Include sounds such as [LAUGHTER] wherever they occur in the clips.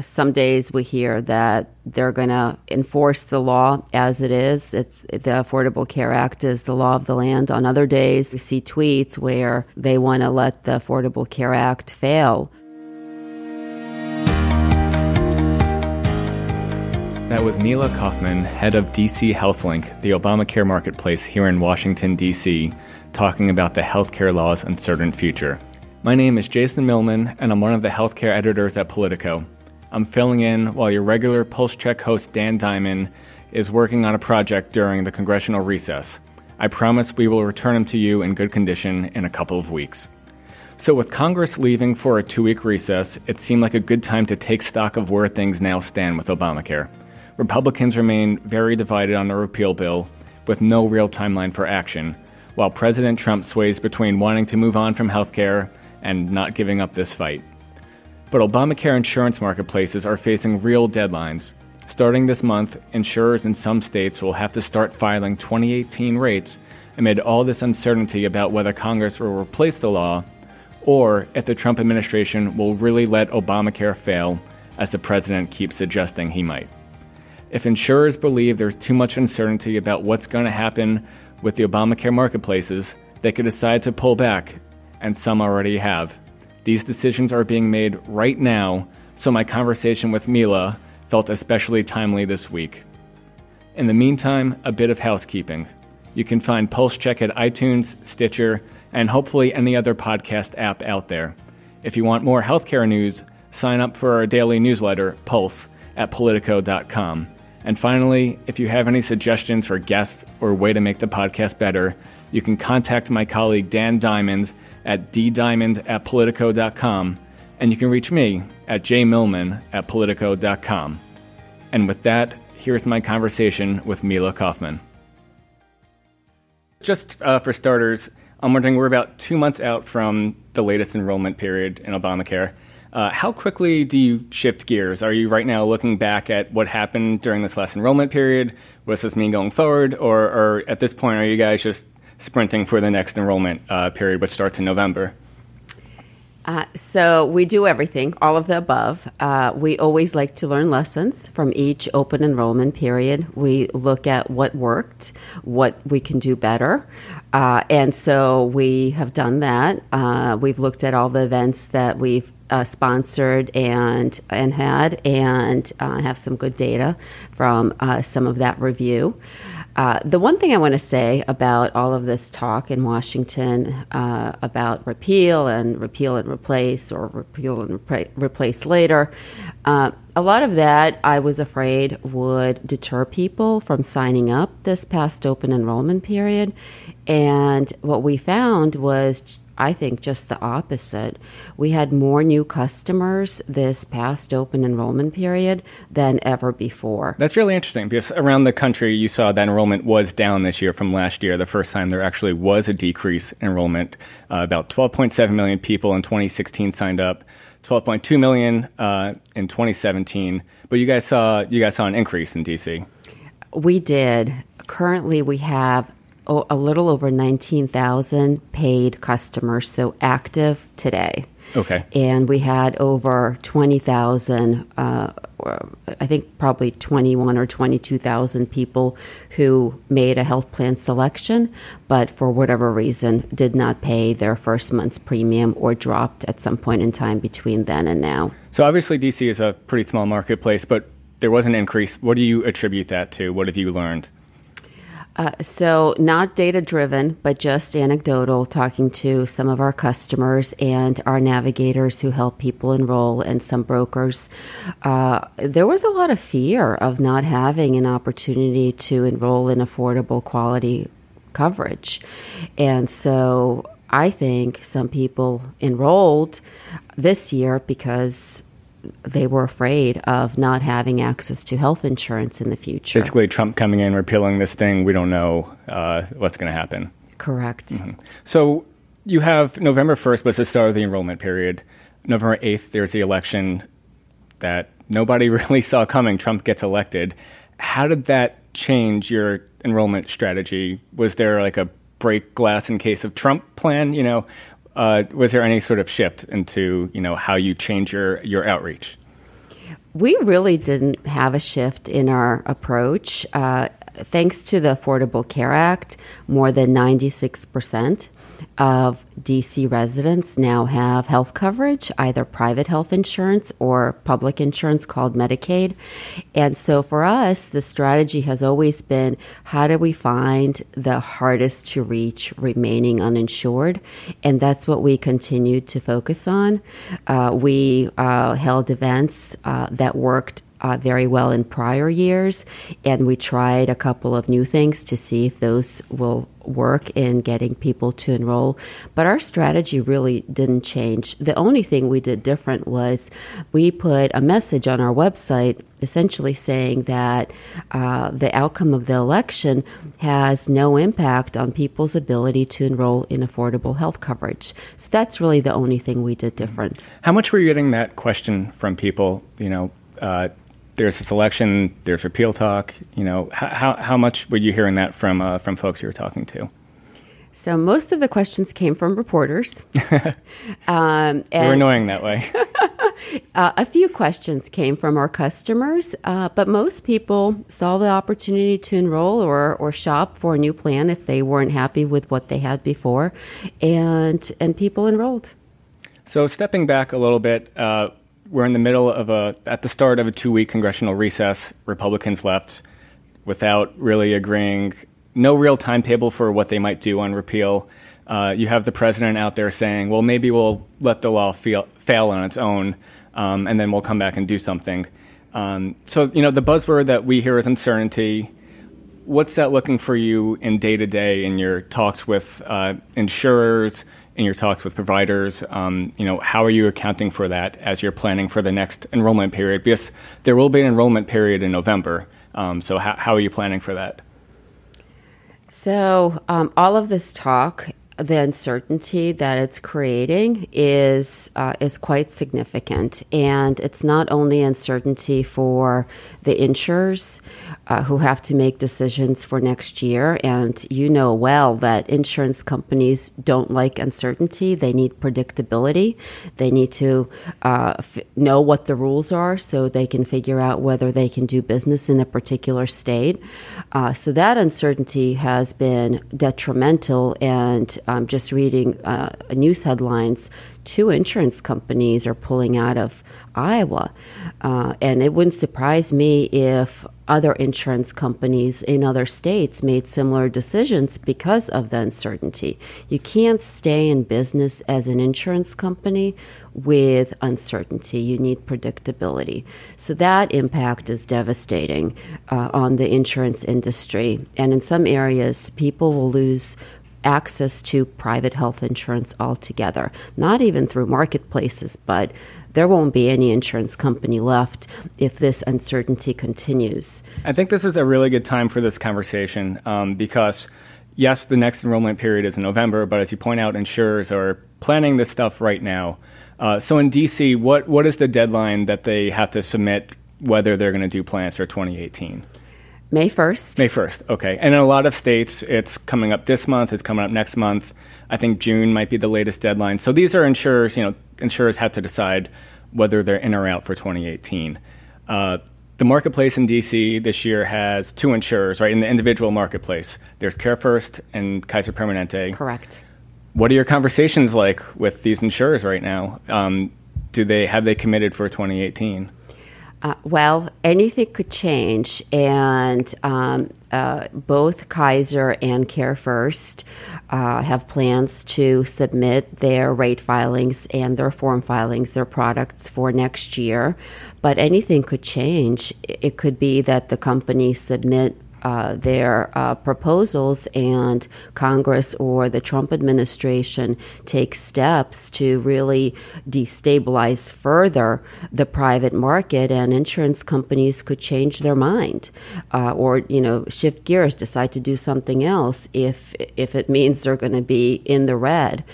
some days we hear that they're going to enforce the law as it is. It's the Affordable Care Act is the law of the land. On other days, we see tweets where they want to let the Affordable Care Act fail. That was Mila Kofman, head of DC HealthLink, the Obamacare marketplace here in Washington, D.C., talking about the healthcare law's uncertain future. My name is Jason Millman, and I'm one of the healthcare editors at Politico. I'm filling in while your regular Pulse Check host Dan Diamond is working on a project during the congressional recess. I promise we will return him to you in good condition in a couple of weeks. So, with Congress leaving for a two week recess, it seemed like a good time to take stock of where things now stand with Obamacare. Republicans remain very divided on the repeal bill, with no real timeline for action, while President Trump sways between wanting to move on from healthcare and not giving up this fight. But Obamacare insurance marketplaces are facing real deadlines. Starting this month, insurers in some states will have to start filing 2018 rates amid all this uncertainty about whether Congress will replace the law or if the Trump administration will really let Obamacare fail, as the president keeps suggesting he might. If insurers believe there's too much uncertainty about what's going to happen with the Obamacare marketplaces, they could decide to pull back, and some already have. These decisions are being made right now, so my conversation with Mila felt especially timely this week. In the meantime, a bit of housekeeping. You can find Pulse Check at iTunes, Stitcher, and hopefully any other podcast app out there. If you want more healthcare news, sign up for our daily newsletter, Pulse, at politico.com. And finally, if you have any suggestions for guests or way to make the podcast better, you can contact my colleague Dan Diamond at ddiamond at politico.com, and you can reach me at jmillman at politico.com. And with that, here's my conversation with Mila Kofman. Just uh, for starters, I'm wondering we're about two months out from the latest enrollment period in Obamacare. Uh, how quickly do you shift gears? Are you right now looking back at what happened during this last enrollment period? What does this mean going forward? Or, or at this point, are you guys just sprinting for the next enrollment uh, period, which starts in November? Uh, so we do everything, all of the above. Uh, we always like to learn lessons from each open enrollment period. We look at what worked, what we can do better, uh, and so we have done that. Uh, we've looked at all the events that we've uh, sponsored and and had, and uh, have some good data from some of that review. Uh, the one thing I want to say about all of this talk in Washington uh, about repeal and repeal and replace or repeal and repra- replace later, uh, a lot of that I was afraid would deter people from signing up this past open enrollment period. And what we found was I think just the opposite. We had more new customers this past open enrollment period than ever before. That's really interesting because around the country, you saw that enrollment was down this year from last year. The first time there actually was a decrease in enrollment. Uh, about 12.7 million people in 2016 signed up. 12.2 million uh, in 2017, but you guys saw you guys saw an increase in DC. We did. Currently, we have a little over 19,000 paid customers, so active today. Okay. And we had over 20,000, uh, I think probably 21 or 22,000 people who made a health plan selection, but for whatever reason did not pay their first month's premium or dropped at some point in time between then and now. So obviously, DC is a pretty small marketplace, but there was an increase. What do you attribute that to? What have you learned? Uh, so, not data driven, but just anecdotal, talking to some of our customers and our navigators who help people enroll and some brokers. Uh, there was a lot of fear of not having an opportunity to enroll in affordable quality coverage. And so, I think some people enrolled this year because they were afraid of not having access to health insurance in the future. Basically, Trump coming in, repealing this thing, we don't know uh, what's going to happen. Correct. Mm-hmm. So you have November 1st was the start of the enrollment period. November 8th, there's the election that nobody [LAUGHS] really saw coming. Trump gets elected. How did that change your enrollment strategy? Was there like a break glass in case of Trump plan? You know, uh, was there any sort of shift into you know how you change your your outreach? We really didn't have a shift in our approach. Uh, thanks to the Affordable Care Act, more than 96% of DC residents now have health coverage, either private health insurance or public insurance called Medicaid. And so for us, the strategy has always been how do we find the hardest to reach remaining uninsured? And that's what we continue to focus on. Uh, we uh, held events uh, that worked uh, very well in prior years, and we tried a couple of new things to see if those will work in getting people to enroll. But our strategy really didn't change. The only thing we did different was we put a message on our website essentially saying that uh, the outcome of the election has no impact on people's ability to enroll in affordable health coverage. So that's really the only thing we did different. How much were you getting that question from people? You know, uh, there's this election, there's repeal talk. You know, how how much were you hearing that from uh, from folks you were talking to? So most of the questions came from reporters. [LAUGHS] um, We're annoying that way. [LAUGHS] uh, a few questions came from our customers, uh, but most people saw the opportunity to enroll or, or shop for a new plan if they weren't happy with what they had before, and and people enrolled. So stepping back a little bit, uh, we're in the middle of a at the start of a two week congressional recess. Republicans left without really agreeing, no real timetable for what they might do on repeal. Uh, you have the president out there saying, "Well, maybe we'll let the law feel, fail on its own, um, and then we'll come back and do something." Um, so, you know, the buzzword that we hear is uncertainty. What's that looking for you in day to day in your talks with uh, insurers? In your talks with providers? Um, you know, how are you accounting for that as you're planning for the next enrollment period? Because there will be an enrollment period in November. Um, so how, how are you planning for that? So um, all of this talk the uncertainty that it's creating is uh, is quite significant, and it's not only uncertainty for the insurers uh, who have to make decisions for next year. And you know well that insurance companies don't like uncertainty; they need predictability. They need to uh, f- know what the rules are so they can figure out whether they can do business in a particular state. Uh, so that uncertainty has been detrimental and um, just reading uh, news headlines, two insurance companies are pulling out of Iowa. Uh, and it wouldn't surprise me if other insurance companies in other states made similar decisions because of the uncertainty. You can't stay in business as an insurance company with uncertainty. You need predictability. So that impact is devastating uh, on the insurance industry. And in some areas, people will lose access to private health insurance altogether, not even through marketplaces, but there won't be any insurance company left if this uncertainty continues. I think this is a really good time for this conversation um, because, yes, the next enrollment period is in November, but as you point out, insurers are planning this stuff right now. Uh, so in DC, what, what is the deadline that they have to submit whether they're going to do plans for 2018? May 1st. May 1st, okay. And in a lot of states, it's coming up this month, it's coming up next month. I think June might be the latest deadline. So these are insurers, you know, insurers have to decide whether they're in or out for 2018. Uh, the marketplace in DC this year has two insurers, right? In the individual marketplace, there's CareFirst and Kaiser Permanente. Correct. What are your conversations like with these insurers right now? Um, do they have they committed for 2018? Uh, well, anything could change, and um, uh, both Kaiser and CareFirst uh, have plans to submit their rate filings and their form filings, their products for next year. But anything could change. It could be that the companies submit uh, their uh, proposals and Congress or the Trump administration take steps to really destabilize further the private market, and insurance companies could change their mind uh, or you know shift gears, decide to do something else if if it means they're going to be in the red.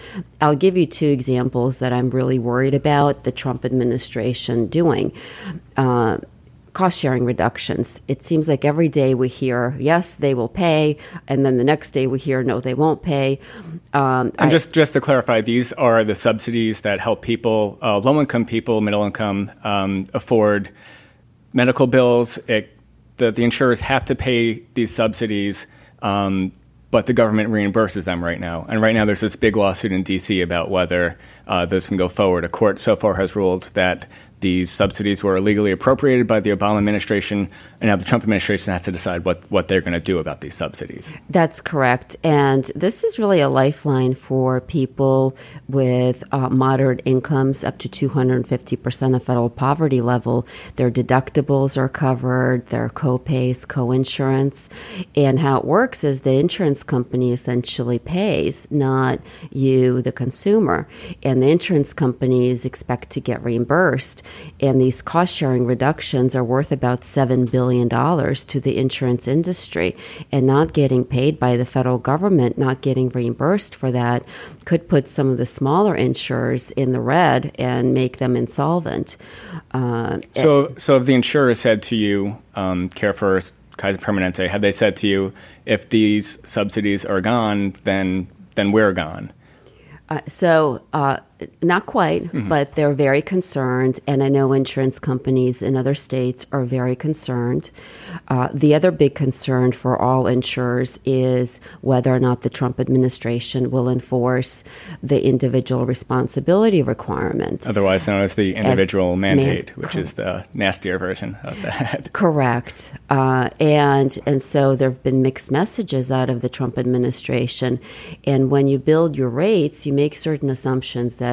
I'll give you two examples that I'm really worried about the Trump administration doing. Cost sharing reductions. It seems like every day we hear, yes, they will pay, and then the next day we hear, no, they won't pay. Um, and I, just, just to clarify, these are the subsidies that help people, uh, low income people, middle income, um, afford medical bills. It, the, the insurers have to pay these subsidies, um, but the government reimburses them right now. And right now, there's this big lawsuit in D.C. about whether uh, this can go forward. A court so far has ruled that these subsidies were illegally appropriated by the Obama administration, and now the Trump administration has to decide what, what they're going to do about these subsidies. That's correct. And this is really a lifeline for people with uh, moderate incomes up to 250% of federal poverty level. Their deductibles are covered, their co-pays, co-insurance. And how it works is the insurance company essentially pays, not you, the consumer. And the insurance companies expect to get reimbursed and these cost sharing reductions are worth about $7 billion to the insurance industry. And not getting paid by the federal government, not getting reimbursed for that, could put some of the smaller insurers in the red and make them insolvent. Uh, so, so if the insurer said to you, um, CareFirst, Kaiser Permanente, had they said to you, if these subsidies are gone, then then we're gone? Uh, so, uh, not quite, mm-hmm. but they're very concerned, and I know insurance companies in other states are very concerned. Uh, the other big concern for all insurers is whether or not the Trump administration will enforce the individual responsibility requirement, otherwise known as the individual as mandate, man- which cor- is the nastier version of that. [LAUGHS] Correct, uh, and and so there have been mixed messages out of the Trump administration, and when you build your rates, you make certain assumptions that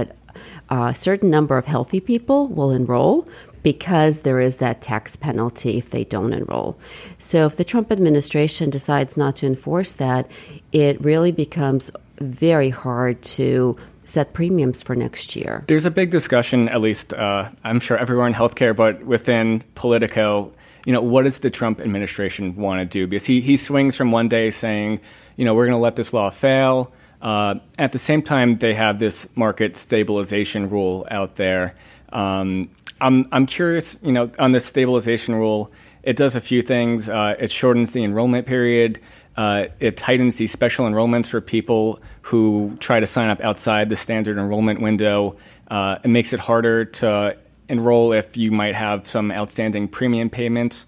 a certain number of healthy people will enroll because there is that tax penalty if they don't enroll. So if the Trump administration decides not to enforce that, it really becomes very hard to set premiums for next year. There's a big discussion, at least uh, I'm sure everywhere in healthcare, but within Politico, you know, what does the Trump administration want to do? Because he, he swings from one day saying, you know, we're going to let this law fail uh, at the same time, they have this market stabilization rule out there. Um, I'm, I'm curious, you know, on this stabilization rule, it does a few things. Uh, it shortens the enrollment period. Uh, it tightens the special enrollments for people who try to sign up outside the standard enrollment window. Uh, it makes it harder to enroll if you might have some outstanding premium payments.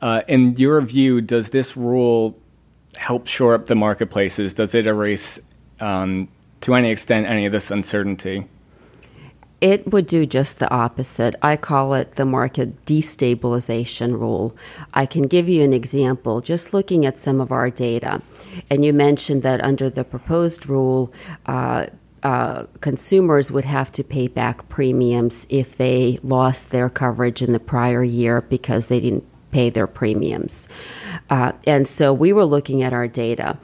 Uh, in your view, does this rule help shore up the marketplaces? Does it erase um, to any extent any of this uncertainty? It would do just the opposite. I call it the market destabilization rule. I can give you an example just looking at some of our data. And you mentioned that under the proposed rule, uh, uh, consumers would have to pay back premiums if they lost their coverage in the prior year because they didn't pay their premiums. Uh, and so we were looking at our data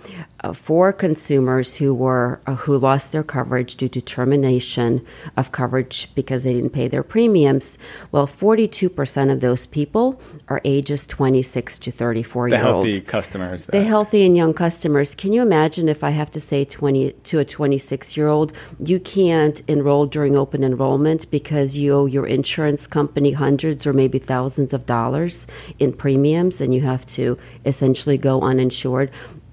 for consumers who were uh, who lost their coverage due to termination of coverage because they didn't pay their premiums. Well, 42% of those people are ages 26 to 34 the year old. The healthy customers. The healthy and young customers. Can you imagine if I have to say 20 to a 26 year old, you can't enroll during open enrollment because you owe your insurance company hundreds or maybe thousands of dollars in premiums and you have to essentially go uninsured.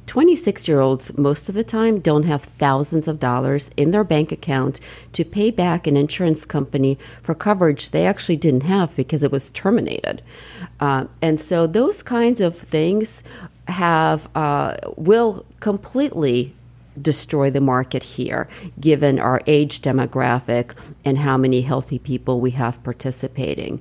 26 year olds, most of the time, don't have thousands of dollars in their bank account to pay back an insurance company for coverage they actually didn't have because it was terminated. Uh, and so those kinds of things have uh, will completely destroy the market here, given our age demographic and how many healthy people we have participating.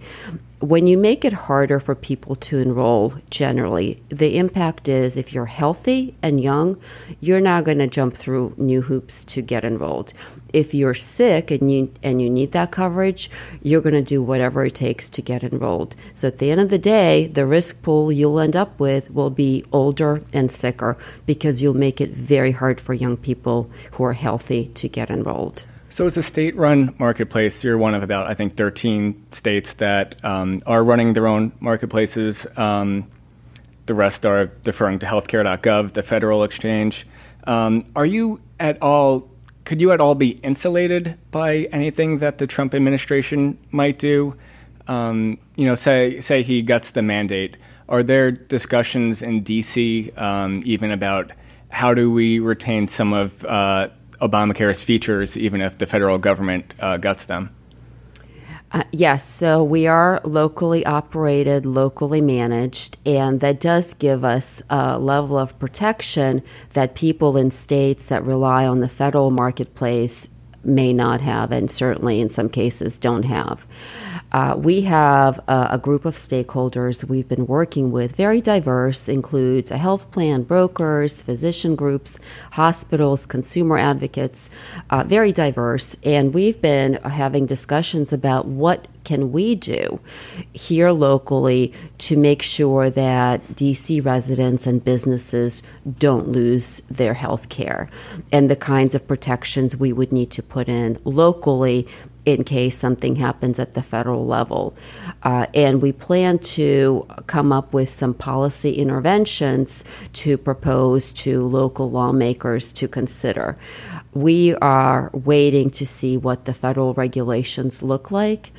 When you make it harder for people to enroll, generally, the impact is if you're healthy and young, you're not going to jump through new hoops to get enrolled if you're sick and you and you need that coverage, you're going to do whatever it takes to get enrolled. So at the end of the day, the risk pool you'll end up with will be older and sicker because you'll make it very hard for young people who are healthy to get enrolled. So, it's a state run marketplace, you're one of about, I think, 13 states that um, are running their own marketplaces. Um, the rest are deferring to healthcare.gov, the federal exchange. Um, are you at all could you at all be insulated by anything that the Trump administration might do? Um, you know, say say he gets the mandate. Are there discussions in D.C. Um, even about how do we retain some of uh, Obamacare's features, even if the federal government uh, guts them? Uh, yes, so we are locally operated, locally managed, and that does give us a level of protection that people in states that rely on the federal marketplace may not have, and certainly in some cases don't have. Uh, we have a, a, group of stakeholders we've been working with, very diverse, includes a health plan, brokers, physician groups, hospitals, consumer advocates, uh, very diverse. And we've been having discussions about what can we do here locally to make sure that DC residents and businesses don't lose their health care and the kinds of protections we would need to put in locally in case something happens at the federal level. Uh, and we plan to come up with some policy interventions to propose to local lawmakers to consider. We are waiting to see what the federal regulations look like.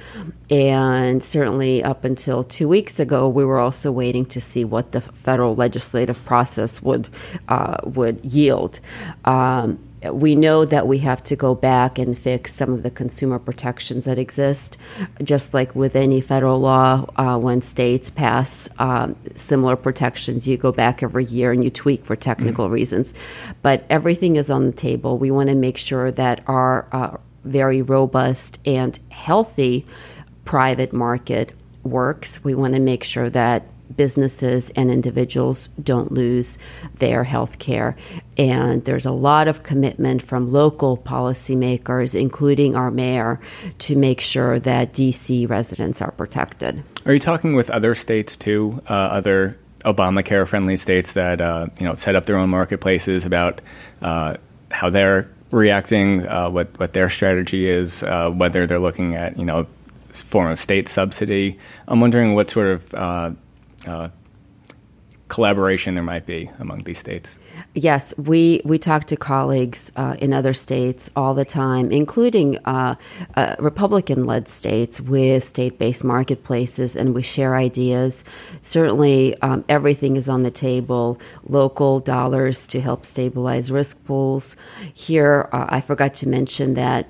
And certainly, up until two weeks ago, we were also waiting to see what the federal legislative process would, uh, would yield. Um, we know that we have to go back and fix some of the consumer protections that exist. Just like with any federal law, uh, when states pass um, similar protections, you go back every year and you tweak for technical mm-hmm. reasons. But everything is on the table. We want to make sure that our uh, very robust and healthy private market works. We want to make sure that businesses and individuals don't lose their health care. And there's a lot of commitment from local policymakers, including our mayor, to make sure that DC residents are protected. Are you talking with other states too, uh, other Obamacare friendly states that uh, you know set up their own marketplaces about uh, how they're reacting, uh, what what their strategy is, uh, whether they're looking at you know form of state subsidy. I'm wondering what sort of uh, collaboration there might be among these states. Yes, we, we talk to colleagues uh, in other states all the time, including uh, uh, Republican led states with state based marketplaces, and we share ideas. Certainly, um, everything is on the table local dollars to help stabilize risk pools. Here, uh, I forgot to mention that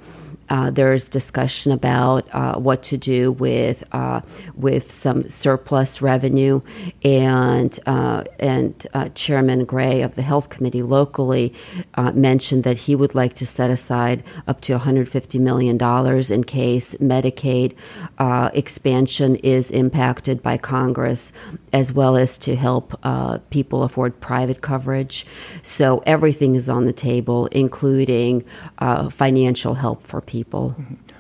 uh, there's discussion about uh, what to do with uh, with some surplus revenue, and uh, and Chairman Gray of the Health Committee locally mentioned that he would like to set aside up to 150 million dollars in case Medicaid expansion is impacted by Congress, as well as to help people afford private coverage. So everything is on the table, including financial help for people people.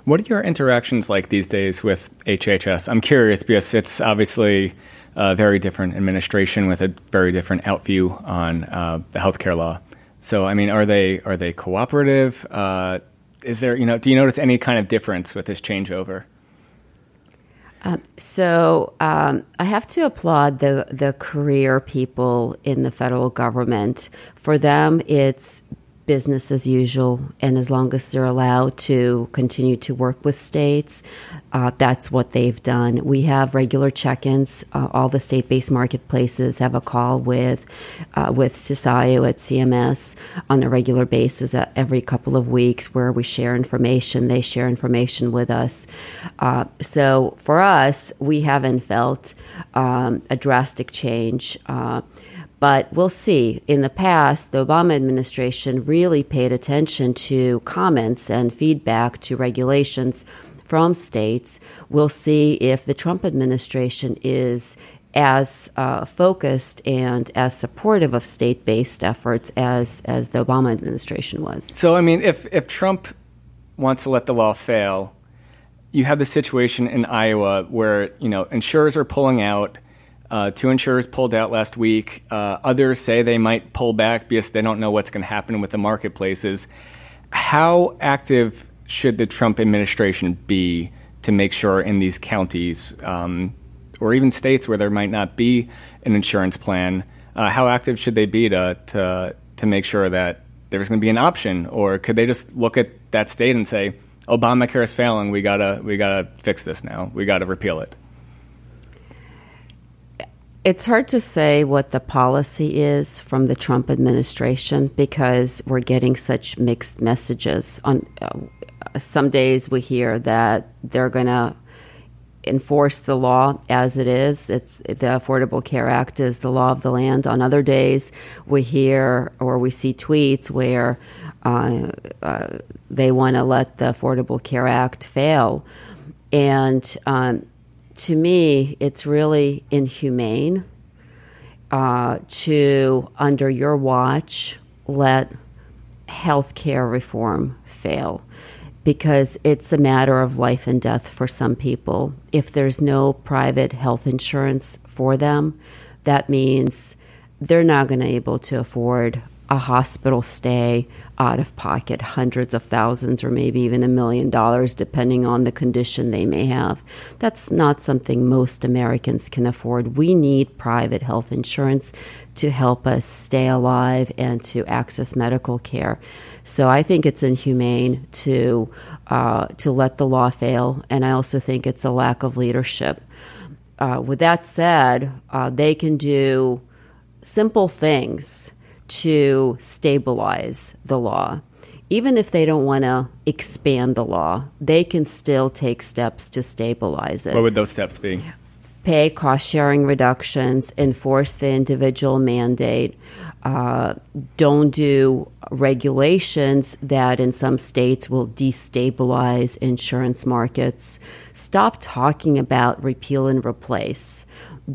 What are your interactions like these days with HHS? I'm curious because it's obviously a very different administration with a very different outview on uh, the healthcare law. So, I mean, are they are they cooperative? Uh, is there, you know, do you notice any kind of difference with this changeover? Uh, so um, I have to applaud the the career people in the federal government. For them, it's business as usual. And as long as they're allowed to continue to work with states, uh, that's what they've done. We have regular check-ins. Uh, all the state-based marketplaces have a call with uh, with CSIO at CMS on a regular basis uh, every couple of weeks, where we share information. They share information with us. Uh, so for us, we haven't felt um, a drastic change. But we'll see. In the past, the Obama administration really paid attention to comments and feedback to regulations from states. We'll see if the Trump administration is as uh, focused and as supportive of state-based efforts as as the Obama administration was. So, I mean, if if Trump wants to let the law fail, you have the situation in Iowa where you know insurers are pulling out uh, two insurers pulled out last week. Uh, others say they might pull back because they don't know what's going to happen with the marketplaces. How active should the Trump administration be to make sure in these counties um, or even states where there might not be an insurance plan? Uh, how active should they be to, to, to make sure that there's going to be an option? Or could they just look at that state and say, Obamacare is failing, we gotta, we gotta fix this now, we gotta repeal it? It's hard to say what the policy is from the Trump administration because we're getting such mixed messages. On uh, some days we hear that they're going to enforce the law as it is. It's the Affordable Care Act is the law of the land. On other days, we hear or we see tweets where uh, uh, they want to let the Affordable Care Act fail, and um, to me, it's really inhumane uh, to, under your watch, let health care reform fail because it's a matter of life and death for some people. If there's no private health insurance for them, that means they're not going to be able to afford a hospital stay out of pocket hundreds of thousands or maybe even a million dollars depending on the condition they may have. That's not something most americans can afford. We need private health insurance to help us stay alive and to access medical care. So i think it's inhumane to uh, to let the law fail and i also think it's a lack of leadership. Uh, with that said uh, they can do simple things to stabilize the law. Even if they don't want to expand the law, they can still take steps to stabilize it. What would those steps be? Pay cost sharing reductions, enforce the individual mandate, uh, don't do regulations that in some states will destabilize insurance markets. Stop talking about repeal and replace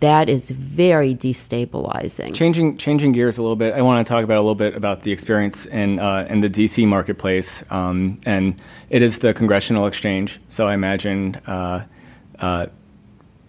that is very destabilizing. Changing changing gears a little bit, I want to talk about a little bit about the experience in uh, in the DC marketplace, um, and it is the congressional exchange. So I imagine uh, uh,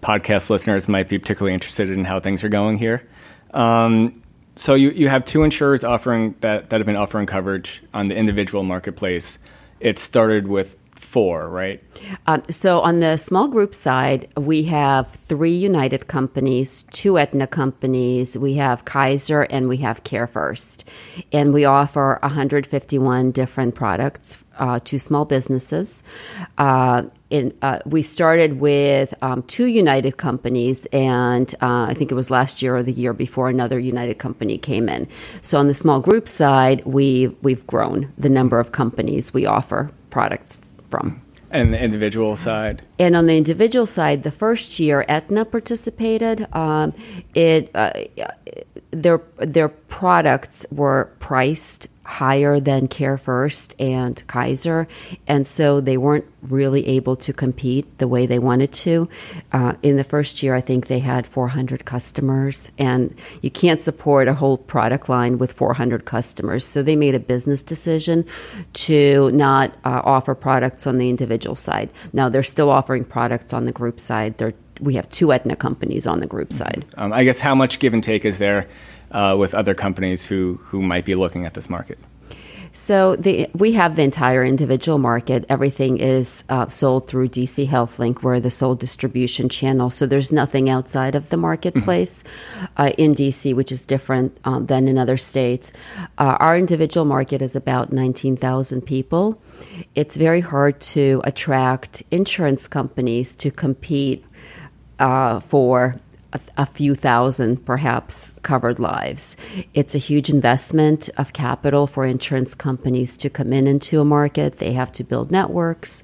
podcast listeners might be particularly interested in how things are going here. Um, so you, you have two insurers offering that, that have been offering coverage on the individual marketplace. It started with four, right? Um, so on the small group side, we have three United companies, two Aetna companies, we have Kaiser, and we have CareFirst. And we offer 151 different products uh, to small businesses. Uh, in, uh, we started with um, two United companies, and uh, I think it was last year or the year before another United company came in. So on the small group side, we we've grown the number of companies we offer products from. And the individual side? And on the individual side, the first year Aetna participated. Um, it uh, their their products were priced higher than CareFirst and Kaiser, and so they weren't really able to compete the way they wanted to. Uh, in the first year, I think they had 400 customers, and you can't support a whole product line with 400 customers. So they made a business decision to not uh, offer products on the individual side. Now they're still offering products on the group side. They're, we have two Aetna companies on the group side. Um, I guess how much give and take is there? Uh, with other companies who, who might be looking at this market? So the, we have the entire individual market. Everything is uh, sold through DC HealthLink. We're the sole distribution channel. So there's nothing outside of the marketplace mm-hmm. uh, in DC, which is different um, than in other states. Uh, our individual market is about 19,000 people. It's very hard to attract insurance companies to compete uh, for a, a, few thousand, perhaps, covered lives. It's a huge investment of capital for insurance companies to come in into a market. They have to build networks,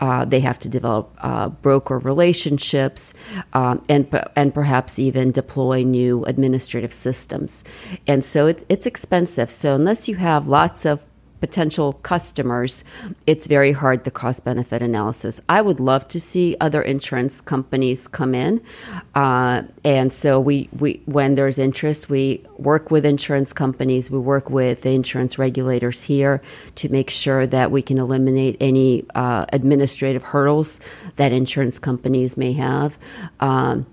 uh, they have to develop uh, broker relationships, um, and and perhaps even deploy new administrative systems. And so it, it's expensive. So unless you have lots of potential customers, it's very hard the cost benefit analysis. I would love to see other insurance companies come in, uh, and so we, we when there's interest, we work with insurance companies. We work with the insurance regulators here to make sure that we can eliminate any uh, administrative hurdles that insurance companies may have. Um,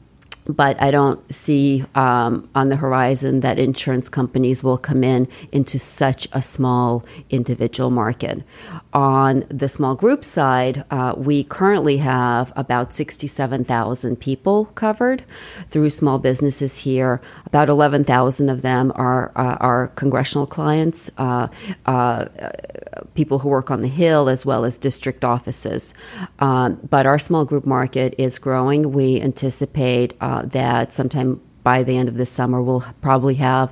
but I don't see um, on the horizon that insurance companies will come in into such a small individual market. On the small group side, uh, we currently have about 67,000 people covered through small businesses here. About 11,000 of them are, uh, are congressional clients, uh, uh, people who work on the Hill, as well as district offices. Um, but our small group market is growing. We anticipate uh, that sometime by the end of this summer, we'll probably have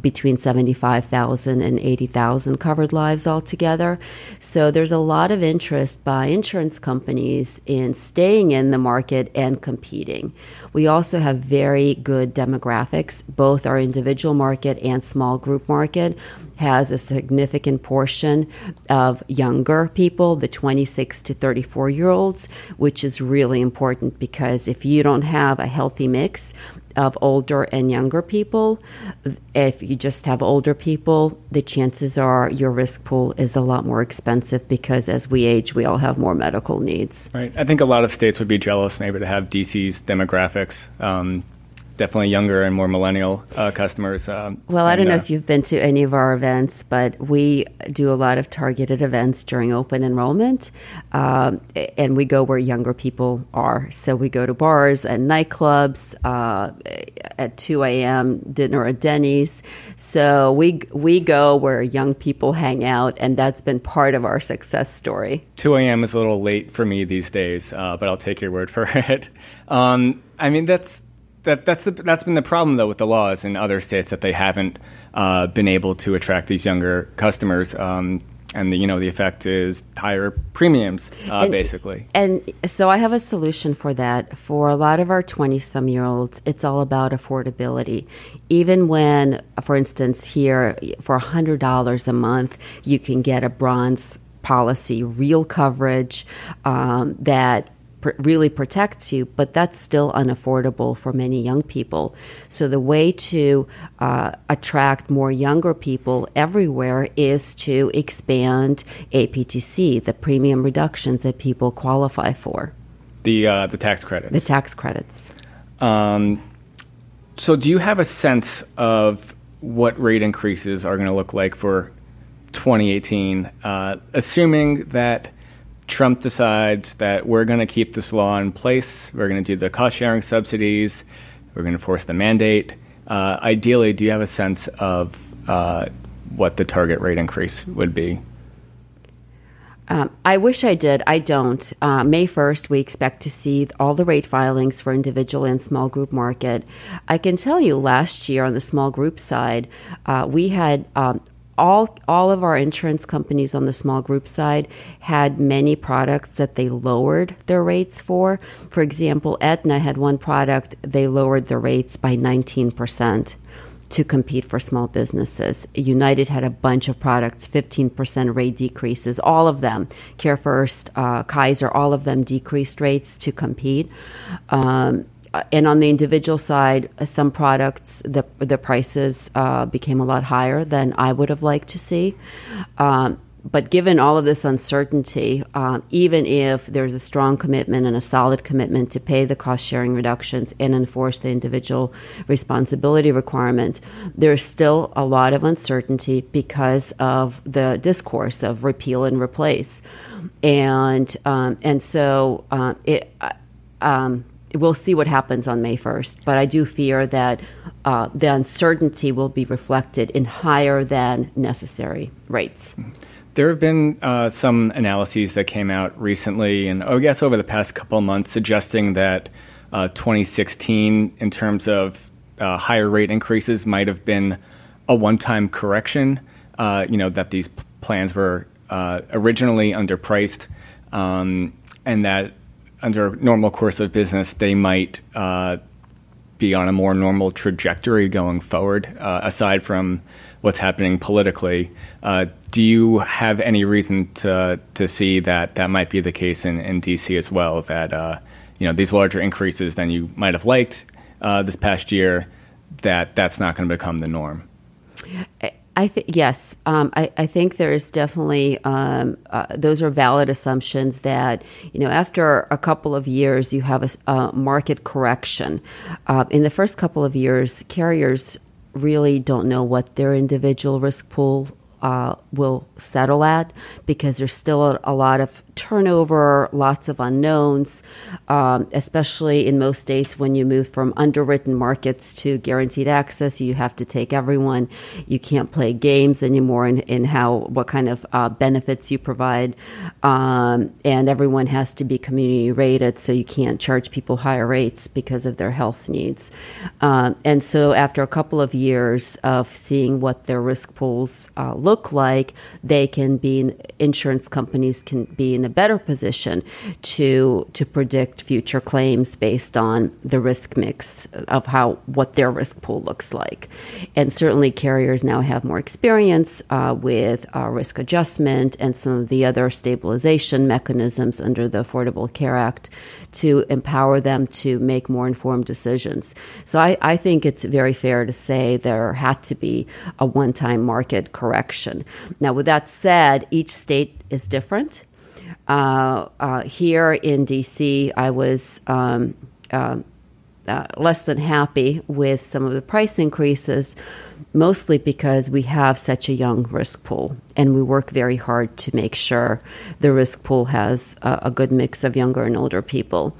between 75,000 and 80,000 covered lives altogether. So there's a lot of interest by insurance companies in staying in the market and competing. We also have very good demographics. Both our individual market and small group market has a significant portion of younger people, the 26 to 34 year olds, which is really important because if you don't have a healthy mix of older and younger people, if you just have older people, the chances are your risk pool is a lot more expensive because as we age, we all have more medical needs. Right. I think a lot of states would be jealous maybe to have DC's demographics. Um, definitely younger and more millennial uh, customers. Um, well, I don't know uh, if you've been to any of our events, but we do a lot of targeted events during open enrollment, um, and we go where younger people are. So we go to bars and nightclubs uh, at 2 a.m. dinner at Denny's. So we we go where young people hang out, and that's been part of our success story. 2 a.m. is a little late for me these days, uh, but I'll take your word for [LAUGHS] it. Um, I mean, that's that that's the that's been the problem though with the laws in other states that they haven't uh, been able to attract these younger customers. Um, and the, you know the effect is higher premiums, uh, and, basically. And so I have a solution for that. For a lot of our twenty-some year olds, it's all about affordability. Even when, for instance, here for hundred dollars a month, you can get a bronze policy, real coverage um, that really protects you, but that's still unaffordable for many young people. So the way to uh, attract more younger people everywhere is to expand APTC, the premium reductions that people qualify for. The uh, the tax credits. The tax credits. Um, so, do you have a sense of what rate increases are going to look like for 2018, uh, assuming that Trump decides that we're going to keep this law in place, we're going to do the cost sharing subsidies, we're going to force the mandate. Uh, ideally, do you have a sense of uh, what the target rate increase would be? Um, I wish I did. I don't. Uh, May 1st, we expect to see all the rate filings for individual and small group market. I can tell you last year on the small group side, uh, we had um, all all of our insurance companies on the small group side had many products that they lowered their rates for. For example, Aetna had one product they lowered the rates by 19% to compete for small businesses. United had a bunch of products, 15% rate decreases, all of them. CareFirst, uh, Kaiser, all of them decreased rates to compete. Um, and on the individual side, uh, some products the the prices uh, became a lot higher than I would have liked to see. Um, but given all of this uncertainty, uh, even if there's a strong commitment and a solid commitment to pay the cost sharing reductions and enforce the individual responsibility requirement, there's still a lot of uncertainty because of the discourse of repeal and replace, and um, and so uh, it. Um, we'll see what happens on May 1st. But I do fear that uh, the uncertainty will be reflected in higher than necessary rates. There have been uh, some analyses that came out recently, and I guess over the past couple of months, suggesting that uh, 2016, in terms of uh, higher rate increases, might have been a one-time correction. Uh, you know that these plans were uh, originally underpriced, um, and that under normal course of business, they might uh, be on a more normal trajectory going forward, uh, aside from what's happening politically. Uh, do you have any reason to to see that that might be the case in, in DC as well? That uh, you know these larger increases than you might have liked uh, this past year, that that's not going to become the norm. I think yes. Um, I, I, think there is definitely um, uh, those are valid assumptions that you know after a couple of years you have a, a market correction. Uh, in the first couple of years, carriers really don't know what their individual risk pool uh, will settle at because there's still a, a, lot of turnover, lots of unknowns, um, especially in most states when you move from underwritten markets to guaranteed access. You have to take everyone. You can't play games anymore in, in how what kind of uh, benefits you provide, um, and everyone has to be community rated, so you can't charge people higher rates because of their health needs. Um, and so, after a couple of years of seeing what their risk pools uh, look like, they can be insurance companies can be in a better position to to predict future claims based on the risk mix of how what their risk pool looks like. And certainly, carriers now have more experience uh, with uh, risk adjustment and some of the other stabilization mechanisms under the Affordable Care Act to empower them to make more informed decisions. So I, I think it's very fair to say there had to be a one time market correction. Now, with that said, each state is different. Uh, uh, here in DC, I was um, uh, uh, less than happy with some of the price increases, mostly because we have such a young risk pool, and we work very hard to make sure the risk pool has a, a good mix of younger and older people.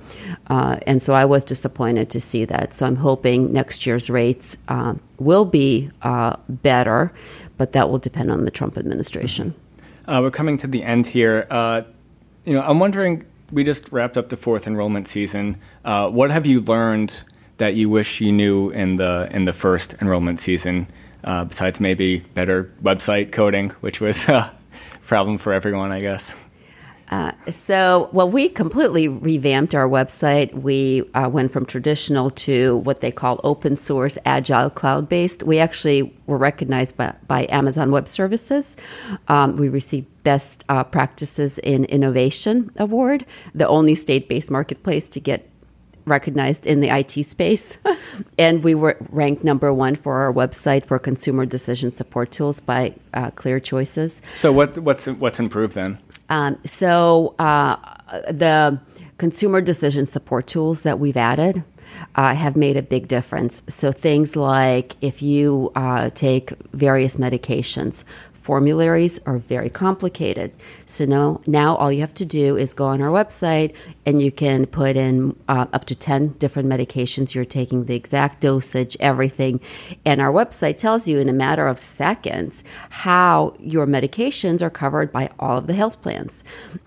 Uh, and so I was disappointed to see that. So I'm hoping next year's rates uh, will be better, but that will depend on the Trump administration. we're coming to the end here you know, I'm wondering. We just wrapped up the fourth enrollment season. Uh, what have you learned that you wish you knew in the in the first enrollment season? Uh, besides maybe better website coding, which was [LAUGHS] a problem for everyone, I guess. Uh, so, well, we completely revamped our website. We uh, went from traditional to what they call open source, agile, cloud based. We actually were recognized by, by Amazon Web Services. Um, we received Best uh, Practices in Innovation Award, the only state based marketplace to get recognized in the IT space. [LAUGHS] and we were ranked number one for our website for consumer decision support tools by uh, Clear Choices. So, what, what's, what's improved then? Um, so uh, the consumer decision support tools that we've added uh, have made a big difference. So things like if you uh, take various medications, formularies are very complicated. So now, now all you have to do is go on our website and you can put in uh, up to 10 different medications you're taking, the exact dosage, everything. And our website tells you in a matter of seconds how your medications are covered by all of the health plans.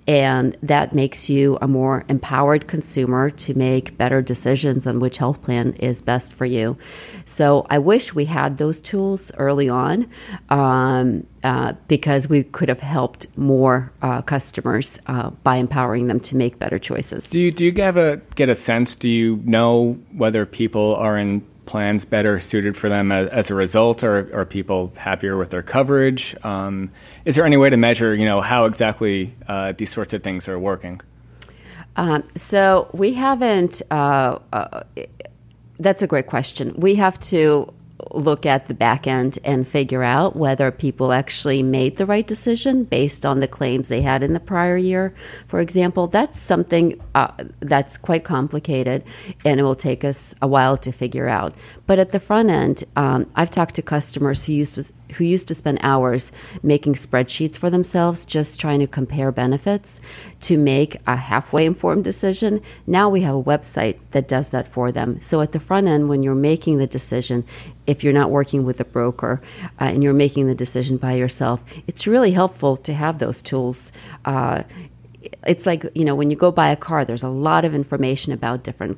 And that makes you a more empowered consumer to make better decisions on which health plan is best for you. So I wish we had those tools early on. Um, uh, because we could have helped more uh, customers uh, by empowering them to make better choices. Do you do you get a get a sense? Do you know whether people are in plans better suited for them as, as a result, or are people happier with their coverage? Um, is there any way to measure, you know, how exactly uh, these sorts of things are working? Um, so we haven't. Uh, that's a great question. We have to look at the back end and figure out whether people actually made the right decision based on the claims they had in the prior year. For example, that's something uh, that's quite complicated and it will take us a while to figure out. But at the front end, um, I've talked to customers who used to, who used to spend hours making spreadsheets for themselves, just trying to compare benefits to make a halfway informed decision. Now we have a website that does that for them. So at the front end, when you're making the decision, if you're not working with a broker uh, and you're making the decision by yourself, it's really helpful to have those tools. Uh, it's like you know when you go buy a car there's a lot of information about different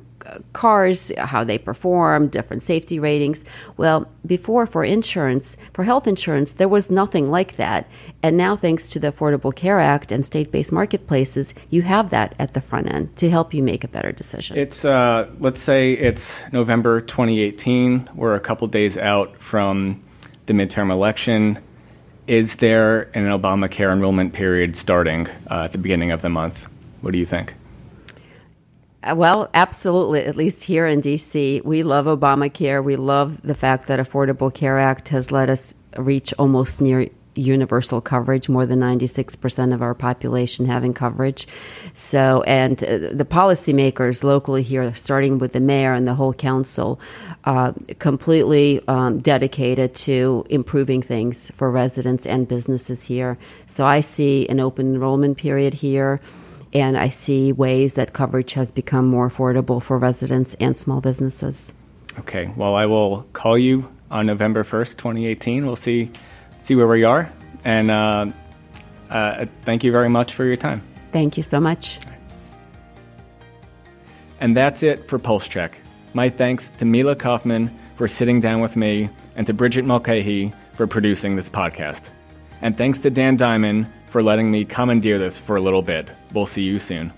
cars how they perform different safety ratings. Well before for insurance for health insurance there was nothing like that. And now thanks to the affordable care act and state-based marketplaces you have that at the front end to help you make a better decision. It's uh, let's say it's november 2018 we're a couple days out from the midterm election. Is there an Obamacare enrollment period starting uh, at the beginning of the month? What do you think? Uh, well, absolutely. At least here in DC, we love Obamacare. We love the fact that Affordable Care Act has let us reach almost near universal coverage, more than 96% of our population having coverage. So, and uh, the policymakers locally here, starting with the mayor and the whole council, uh, completely um, dedicated to improving things for residents and businesses here. So I see an open enrollment period here and I see ways that coverage has become more affordable for residents and small businesses. Okay, well, I will call you on November 1st, 2018. We'll see, see where we are. And uh, uh, thank you very much for your time. Thank you so much. And that's it for Pulse Check. My thanks to Mila Kofman for sitting down with me and to Bridget Mulcahy for producing this podcast. And thanks to Dan Diamond for letting me commandeer this for a little bit. We'll see you soon.